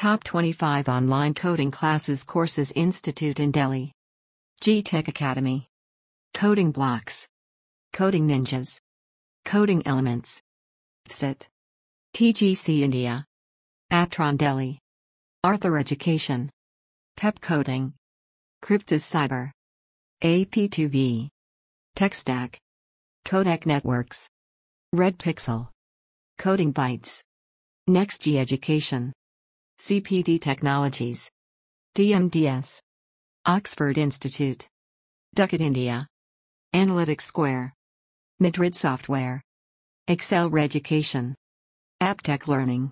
Top 25 Online Coding Classes Courses Institute in Delhi. G Tech Academy. Coding Blocks. Coding Ninjas. Coding Elements. FSIT. TGC India. Aptron Delhi. Arthur Education. PEP Coding. Cryptus Cyber. AP2V. TechStack. Codec Networks. Red Pixel. Coding Bytes. NextG Education. CPD Technologies. DMDS. Oxford Institute. Ducat India. Analytics Square. Madrid Software. Excel Education. AppTech Learning.